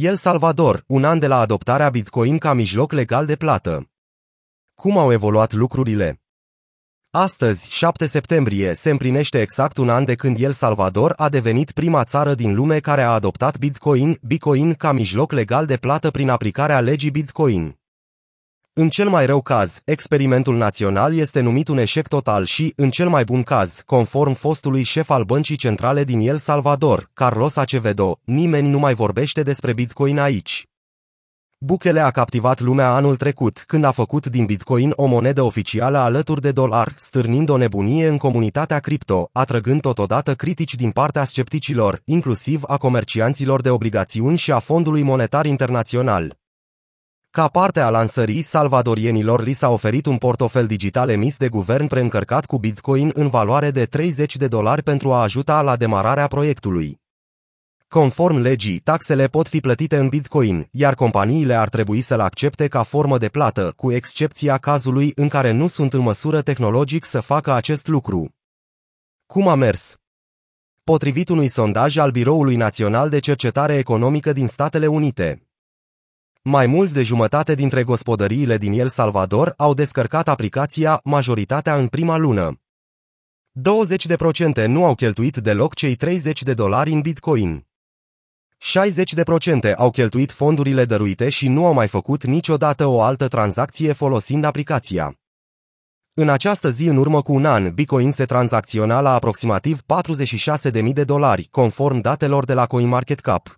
El Salvador, un an de la adoptarea Bitcoin ca mijloc legal de plată. Cum au evoluat lucrurile? Astăzi, 7 septembrie, se împlinește exact un an de când El Salvador a devenit prima țară din lume care a adoptat Bitcoin, Bitcoin ca mijloc legal de plată prin aplicarea legii Bitcoin. În cel mai rău caz, experimentul național este numit un eșec total și, în cel mai bun caz, conform fostului șef al băncii centrale din El Salvador, Carlos Acevedo, nimeni nu mai vorbește despre Bitcoin aici. Bukele a captivat lumea anul trecut, când a făcut din Bitcoin o monedă oficială alături de dolar, stârnind o nebunie în comunitatea cripto, atrăgând totodată critici din partea scepticilor, inclusiv a comercianților de obligațiuni și a Fondului Monetar Internațional. Ca parte a lansării, salvadorienilor li s-a oferit un portofel digital emis de guvern preîncărcat cu Bitcoin în valoare de 30 de dolari pentru a ajuta la demararea proiectului. Conform legii, taxele pot fi plătite în Bitcoin, iar companiile ar trebui să-l accepte ca formă de plată, cu excepția cazului în care nu sunt în măsură tehnologic să facă acest lucru. Cum a mers? Potrivit unui sondaj al Biroului Național de Cercetare Economică din Statele Unite, mai mult de jumătate dintre gospodăriile din El Salvador au descărcat aplicația, majoritatea în prima lună. 20% nu au cheltuit deloc cei 30 de dolari în Bitcoin. 60% au cheltuit fondurile dăruite și nu au mai făcut niciodată o altă tranzacție folosind aplicația. În această zi, în urmă cu un an, Bitcoin se tranzacționa la aproximativ 46.000 de dolari, conform datelor de la CoinMarketCap.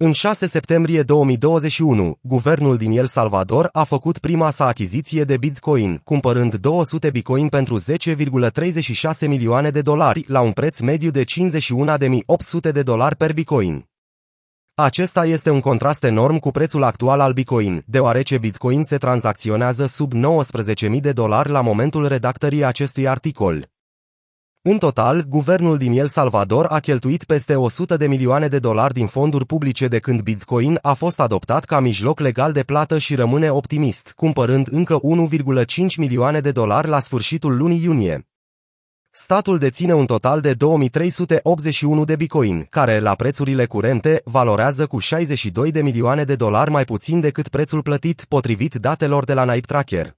În 6 septembrie 2021, guvernul din El Salvador a făcut prima sa achiziție de Bitcoin, cumpărând 200 Bitcoin pentru 10,36 milioane de dolari la un preț mediu de 51.800 de dolari per Bitcoin. Acesta este un contrast enorm cu prețul actual al Bitcoin, deoarece Bitcoin se tranzacționează sub 19.000 de dolari la momentul redactării acestui articol. În total, guvernul din El Salvador a cheltuit peste 100 de milioane de dolari din fonduri publice de când Bitcoin a fost adoptat ca mijloc legal de plată și rămâne optimist, cumpărând încă 1,5 milioane de dolari la sfârșitul lunii iunie. Statul deține un total de 2381 de bitcoin, care, la prețurile curente, valorează cu 62 de milioane de dolari mai puțin decât prețul plătit, potrivit datelor de la Naip Tracker.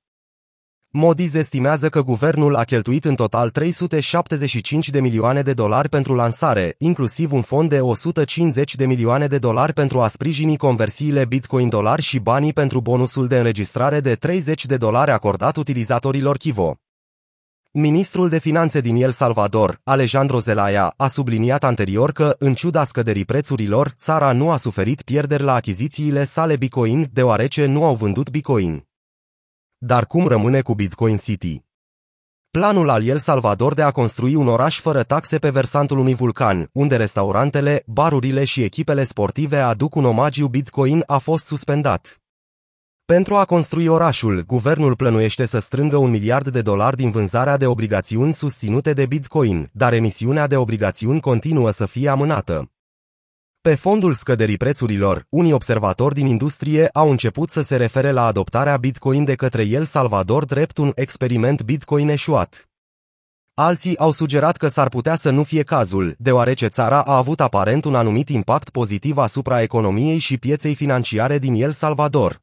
Modiz estimează că guvernul a cheltuit în total 375 de milioane de dolari pentru lansare, inclusiv un fond de 150 de milioane de dolari pentru a sprijini conversiile Bitcoin-dolar și banii pentru bonusul de înregistrare de 30 de dolari acordat utilizatorilor Kivo. Ministrul de Finanțe din El Salvador, Alejandro Zelaya, a subliniat anterior că, în ciuda scăderii prețurilor, țara nu a suferit pierderi la achizițiile sale Bitcoin, deoarece nu au vândut Bitcoin. Dar cum rămâne cu Bitcoin City? Planul al El Salvador de a construi un oraș fără taxe pe versantul unui vulcan, unde restaurantele, barurile și echipele sportive aduc un omagiu Bitcoin a fost suspendat. Pentru a construi orașul, guvernul plănuiește să strângă un miliard de dolari din vânzarea de obligațiuni susținute de Bitcoin, dar emisiunea de obligațiuni continuă să fie amânată. Pe fondul scăderii prețurilor, unii observatori din industrie au început să se refere la adoptarea Bitcoin de către El Salvador drept un experiment Bitcoin eșuat. Alții au sugerat că s-ar putea să nu fie cazul, deoarece țara a avut aparent un anumit impact pozitiv asupra economiei și pieței financiare din El Salvador.